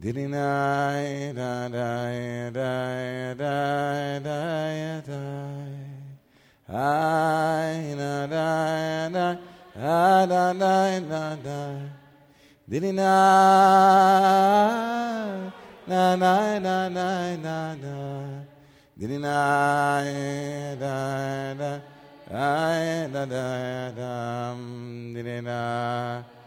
Didinai da da da da da da Ai na da da da da da da da Didinai na na na na na na Didinai da da Didinai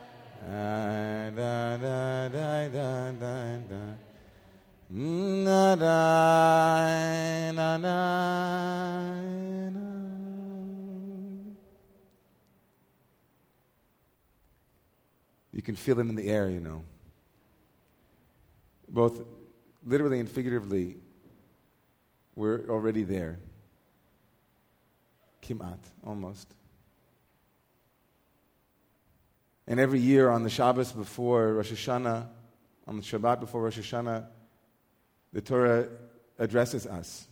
You can feel it in the air, you know. Both literally and figuratively, we're already there. Kimat, almost. And every year on the Shabbos before Rosh Hashanah, on the Shabbat before Rosh Hashanah, the Torah addresses us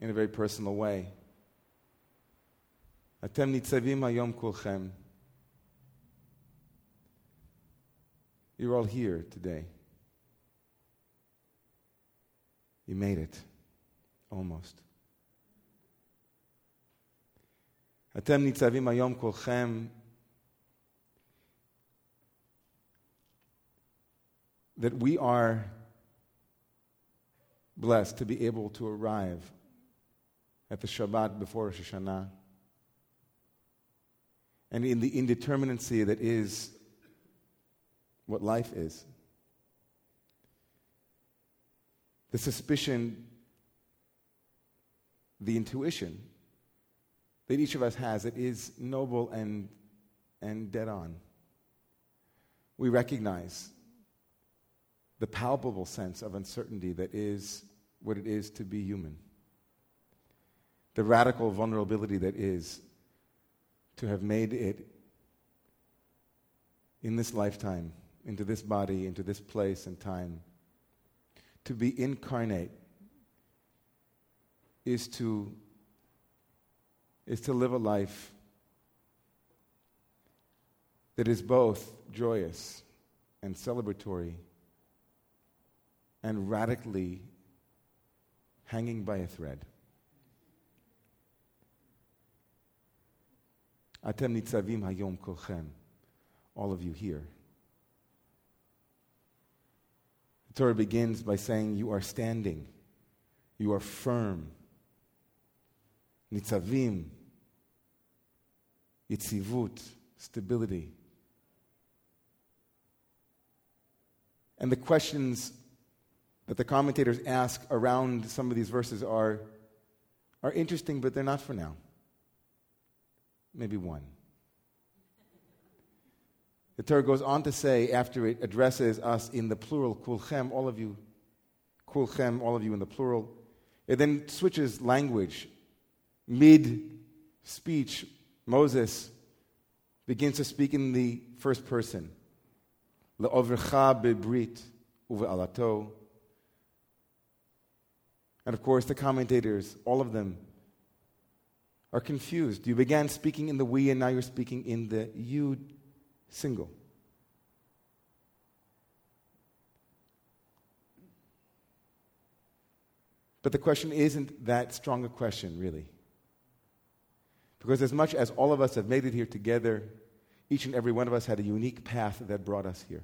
in a very personal way. Atem nitzavim hayom kulchem. You're all here today. You made it. Almost. Atem nitzavim hayom kulchem that we are blessed to be able to arrive at the Shabbat before Rosh Hashanah. And in the indeterminacy that is what life is. The suspicion, the intuition that each of us has that is noble and, and dead on. We recognize the palpable sense of uncertainty that is what it is to be human. The radical vulnerability that is to have made it in this lifetime, into this body, into this place and time. To be incarnate is to, is to live a life that is both joyous and celebratory and radically hanging by a thread. Atem nitzavim hayom kolchem, all of you here. The Torah begins by saying, You are standing, you are firm. Nitzavim, yitzivut, stability. And the questions that the commentators ask around some of these verses are, are interesting, but they're not for now. Maybe one. The Torah goes on to say, after it addresses us in the plural, kulchem, all of you, kulchem, all of you in the plural, it then switches language. Mid speech, Moses begins to speak in the first person. Le'overcha bebrit uve'alato. And of course, the commentators, all of them, are confused. You began speaking in the we, and now you're speaking in the you single. But the question isn't that strong a question, really. Because as much as all of us have made it here together, each and every one of us had a unique path that brought us here.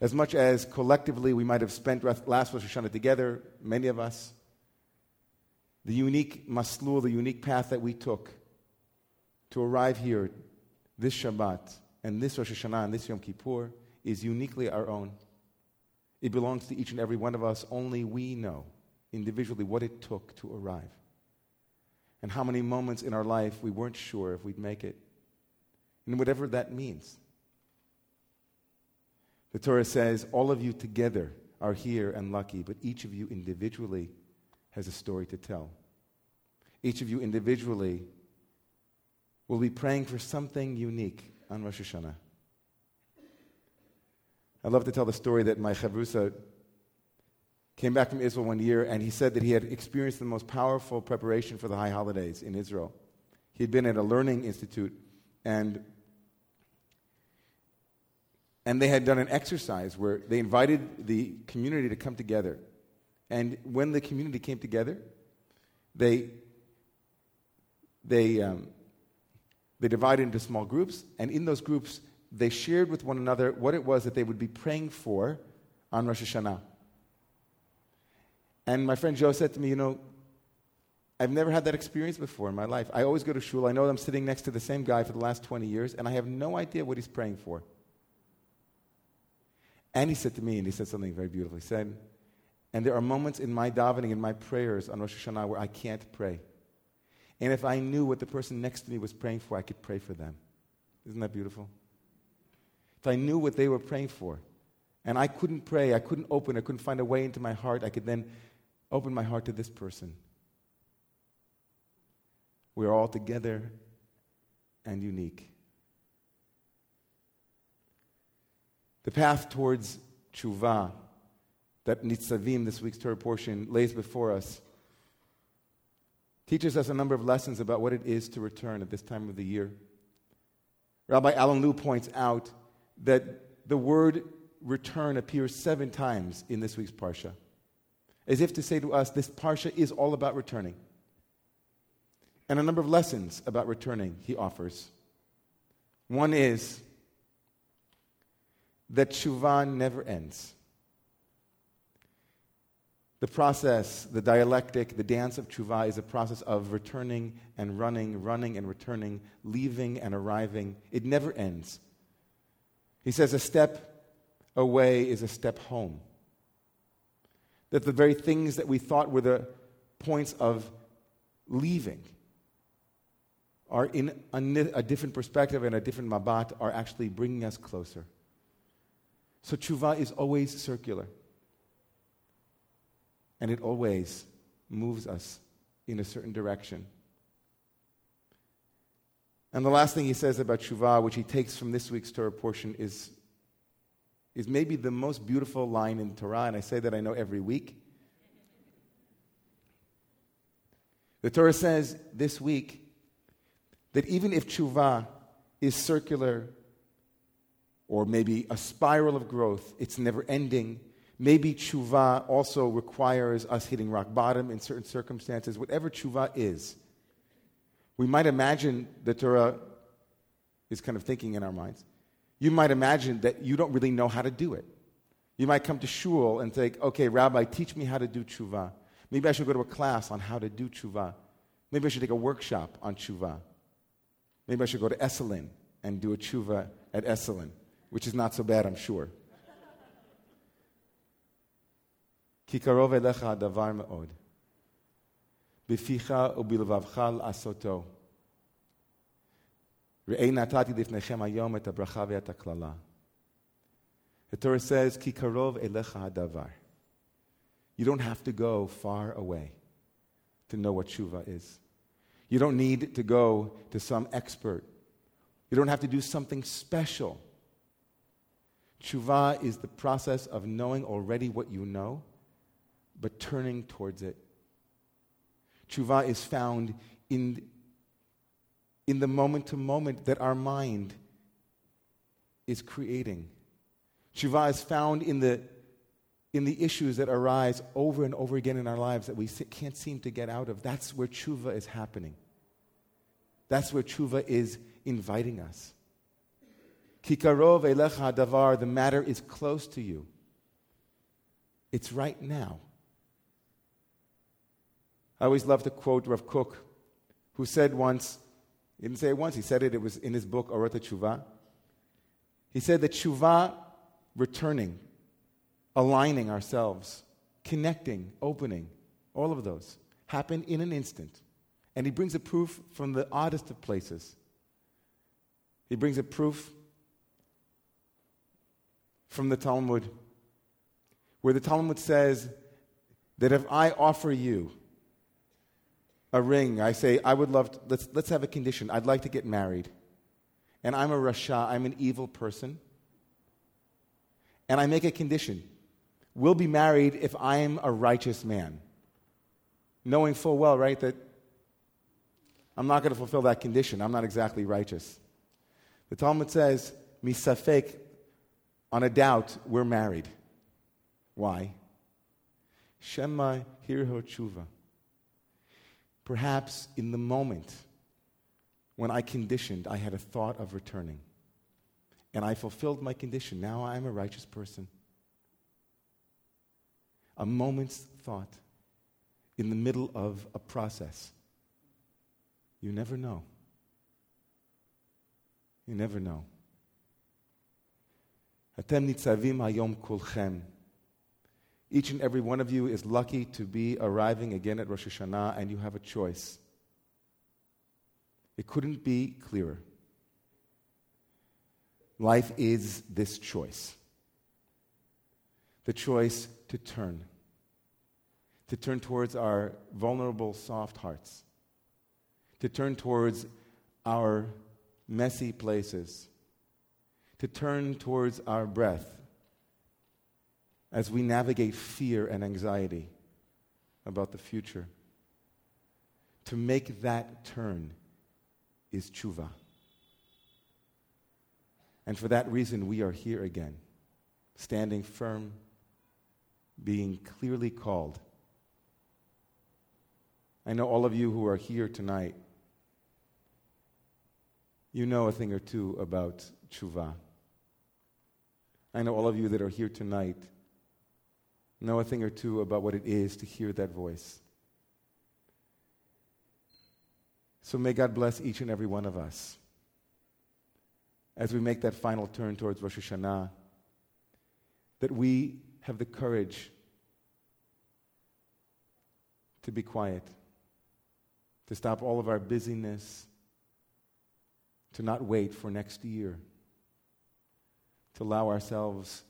As much as collectively we might have spent last Rosh Hashanah together, many of us, the unique maslul, the unique path that we took to arrive here this Shabbat and this Rosh Hashanah and this Yom Kippur is uniquely our own. It belongs to each and every one of us. Only we know individually what it took to arrive. And how many moments in our life we weren't sure if we'd make it. And whatever that means. The Torah says, all of you together are here and lucky, but each of you individually has a story to tell. Each of you individually will be praying for something unique on Rosh Hashanah. I love to tell the story that my chavrusa came back from Israel one year and he said that he had experienced the most powerful preparation for the high holidays in Israel. He'd been at a learning institute and And they had done an exercise where they invited the community to come together. And when the community came together, they, they, um, they divided into small groups. And in those groups, they shared with one another what it was that they would be praying for on Rosh Hashanah. And my friend Joe said to me, You know, I've never had that experience before in my life. I always go to shul. I know I'm sitting next to the same guy for the last 20 years, and I have no idea what he's praying for. And he said to me, and he said something very beautiful. He said, And there are moments in my davening, in my prayers on Rosh Hashanah, where I can't pray. And if I knew what the person next to me was praying for, I could pray for them. Isn't that beautiful? If I knew what they were praying for, and I couldn't pray, I couldn't open, I couldn't find a way into my heart, I could then open my heart to this person. We're all together and unique. The path towards tshuva that Nitzavim, this week's Torah portion, lays before us teaches us a number of lessons about what it is to return at this time of the year. Rabbi Alan Lew points out that the word return appears seven times in this week's Parsha, as if to say to us, this Parsha is all about returning. And a number of lessons about returning he offers. One is that tshuva never ends. The process, the dialectic, the dance of tshuva is a process of returning and running, running and returning, leaving and arriving. It never ends. He says a step away is a step home. That the very things that we thought were the points of leaving are in a, a different perspective and a different mabat are actually bringing us closer. So tshuva is always circular. And it always moves us in a certain direction. And the last thing he says about tshuva, which he takes from this week's Torah portion, is, is maybe the most beautiful line in Torah, and I say that I know every week. The Torah says this week that even if tshuva is circular or maybe a spiral of growth. It's never ending. Maybe tshuva also requires us hitting rock bottom in certain circumstances. Whatever tshuva is, we might imagine the Torah is kind of thinking in our minds. You might imagine that you don't really know how to do it. You might come to shul and think, okay, Rabbi, teach me how to do tshuva. Maybe I should go to a class on how to do tshuva. Maybe I should take a workshop on tshuva. Maybe I should go to Esalen and do a tshuva at Esalen which is not so bad, I'm sure. כי קרוב אליך הדבר מאוד, בפיך ובלבבך לעשותו. ראה נתתי לפניכם היום את הברכה ואת הקללה. The Torah says, כי קרוב אליך הדבר. You don't have to go far away to know what tshuva is. You don't need to go to some expert. You don't have to do something special Tshuva is the process of knowing already what you know, but turning towards it. Tshuva is found in, in the moment to moment that our mind is creating. Tshuva is found in the, in the issues that arise over and over again in our lives that we can't seem to get out of. That's where tshuva is happening. That's where tshuva is inviting us. Kikarov elecha davar, the matter is close to you. It's right now. I always love to quote Rav Kook, who said once, he didn't say it once, he said it, it was in his book, Orot HaTshuva. He said that Tshuva, returning, aligning ourselves, connecting, opening, all of those happen in an instant. And he brings a proof from the oddest of places. He brings a proof from the Talmud, where the Talmud says that if I offer you a ring, I say, I would love to, let's, let's have a condition. I'd like to get married. And I'm a Rasha, I'm an evil person. And I make a condition. We'll be married if I'm a righteous man. Knowing full well, right, that I'm not going to fulfill that condition. I'm not exactly righteous. The Talmud says, Misafek On a doubt, we're married. Why? Shema hirho tshuva. Perhaps in the moment when I conditioned, I had a thought of returning. And I fulfilled my condition. Now I am a righteous person. A moment's thought in the middle of a process. You never know. You never know. Atem nitzavim hayom kulchem. Each and every one of you is lucky to be arriving again at Rosh Hashanah, and you have a choice. It couldn't be clearer. Life is this choice the choice to turn, to turn towards our vulnerable, soft hearts, to turn towards our messy places, to turn towards our breath as we navigate fear and anxiety about the future. To make that turn is tshuva. And for that reason, we are here again, standing firm, being clearly called. I know all of you who are here tonight, you know a thing or two about tshuva. I know all of you that are here tonight know a thing or two about what it is to hear that voice. So may God bless each and every one of us as we make that final turn towards Rosh Hashanah, that we have the courage to be quiet, to stop all of our busyness, to not wait for next year, to allow ourselves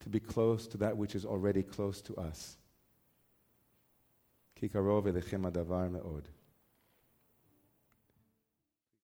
to be close to that which is already close to us. כי קרוב אליכם הדבר מאוד.